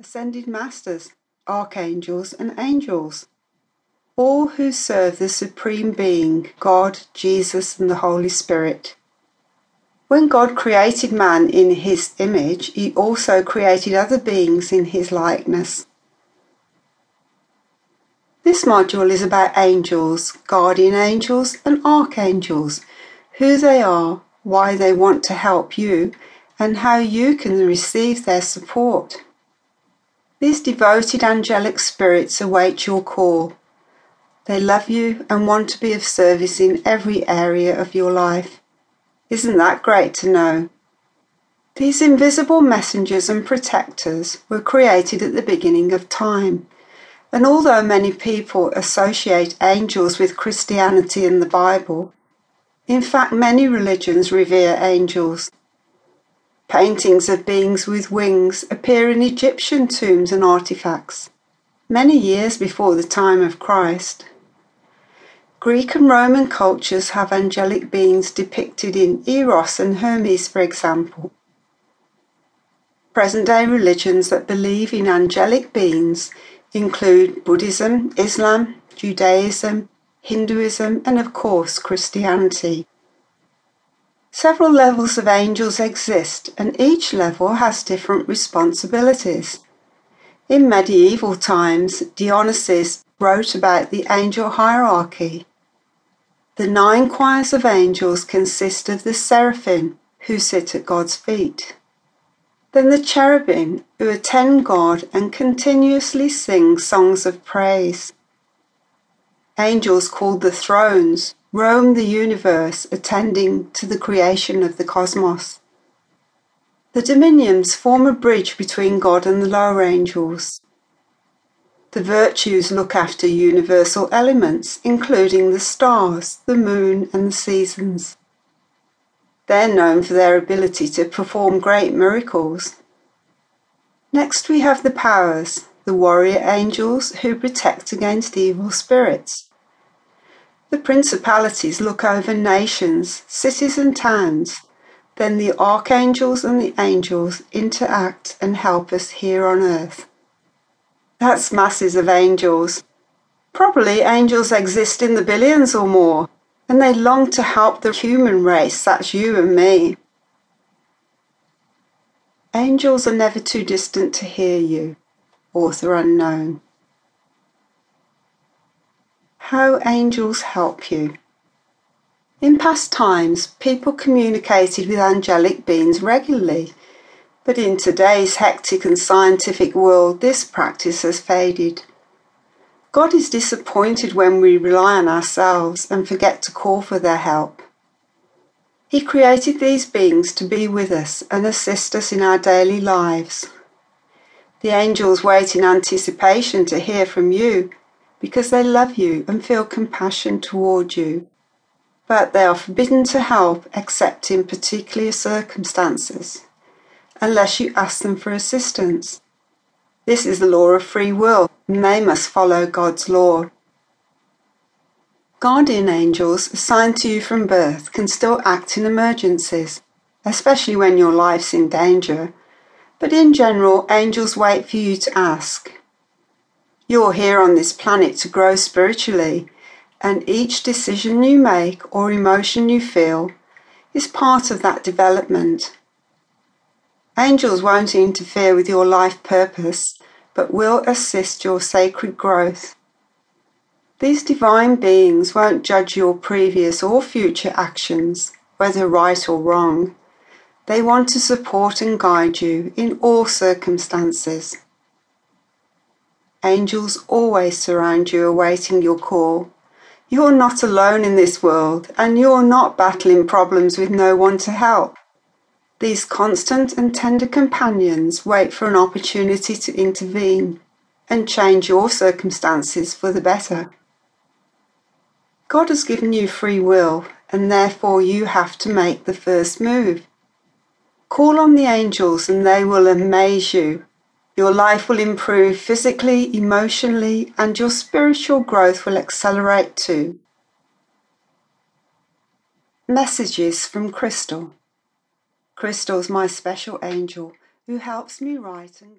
ascended masters, archangels, and angels, all who serve the Supreme Being, God, Jesus, and the Holy Spirit. When God created man in his image, he also created other beings in his likeness. This module is about angels, guardian angels, and archangels, who they are, why they want to help you, and how you can receive their support. These devoted angelic spirits await your call. They love you and want to be of service in every area of your life. Isn't that great to know? These invisible messengers and protectors were created at the beginning of time. And although many people associate angels with Christianity and the Bible, in fact, many religions revere angels. Paintings of beings with wings appear in Egyptian tombs and artifacts, many years before the time of Christ. Greek and Roman cultures have angelic beings depicted in Eros and Hermes, for example. Present day religions that believe in angelic beings include Buddhism, Islam, Judaism, Hinduism, and of course Christianity. Several levels of angels exist, and each level has different responsibilities. In medieval times, Dionysius wrote about the angel hierarchy. The nine choirs of angels consist of the seraphim, who sit at God's feet. Then the cherubim, who attend God and continuously sing songs of praise. Angels called the thrones roam the universe, attending to the creation of the cosmos. The dominions form a bridge between God and the lower angels. The virtues look after universal elements, including the stars, the moon, and the seasons. They're known for their ability to perform great miracles. Next, we have the powers, the warrior angels who protect against evil spirits. The principalities look over nations, cities, and towns. Then the archangels and the angels interact and help us here on earth. That's masses of angels. Probably angels exist in the billions or more, and they long to help the human race, that's you and me. Angels are never too distant to hear you. Author unknown. How angels help you. In past times, people communicated with angelic beings regularly but in today's hectic and scientific world, this practice has faded. God is disappointed when we rely on ourselves and forget to call for their help. He created these beings to be with us and assist us in our daily lives. The angels wait in anticipation to hear from you because they love you and feel compassion toward you. But they are forbidden to help except in particular circumstances unless you ask them for assistance. This is the law of free will, and they must follow God's law. Guardian angels assigned to you from birth can still act in emergencies, especially when your life's in danger. But in general, angels wait for you to ask. You're here on this planet to grow spiritually, and each decision you make or emotion you feel is part of that development. Angels won't interfere with your life purpose, but will assist your sacred growth. These divine beings won't judge your previous or future actions, whether right or wrong. They want to support and guide you in all circumstances. Angels always surround you awaiting your call. You're not alone in this world and you're not battling problems with no one to help. These constant and tender companions wait for an opportunity to intervene and change your circumstances for the better. God has given you free will, and therefore you have to make the first move. Call on the angels, and they will amaze you. Your life will improve physically, emotionally, and your spiritual growth will accelerate too. Messages from Crystal Crystal's my special angel who helps me write and.